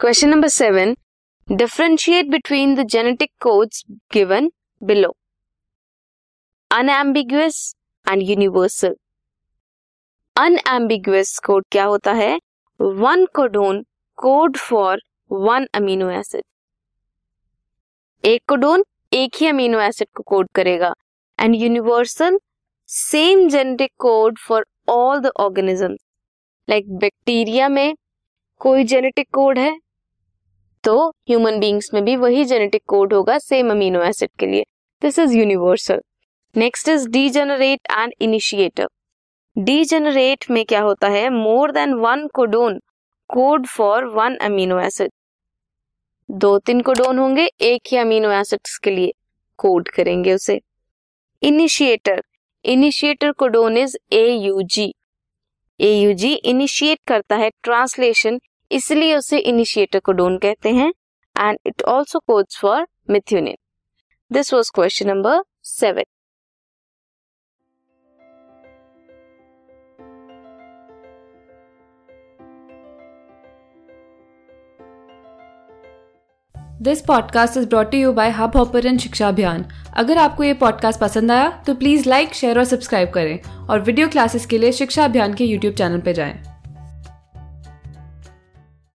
Question number seven differentiate between the genetic codes given below unambiguous and universal unambiguous code क्या होता है? One codon code for one amino acid एक codon एक ही amino acid को code करेगा. And universal same genetic code for all the organism like bacteria में कोई जेनेटिक कोड है? तो ह्यूमन बींग्स में भी वही जेनेटिक कोड होगा सेम अमीनो एसिड के लिए. This is universal next is degenerate and initiator degenerate में क्या होता है? More than one codon code for one amino acid दो तीन कोडोन होंगे, एक ही अमीनो एसिड्स के लिए कोड करेंगे उसे. Initiator initiator codon is A U G A U G initiate करता है ट्रांसलेशन इसलिए उसे इनिशिएटर कोडोन कहते हैं and it also codes for methionine this was question number seven this podcast is brought you by Hubhopper शिक्षा अभियान अगर आपको ये पॉडकास्ट पसंद आया तो प्लीज़ लाइक शेयर और सब्सक्राइब करें और वीडियो क्लासेस के लिए शिक्षा अभियान के यूट्यूब चैनल पर जाएँ।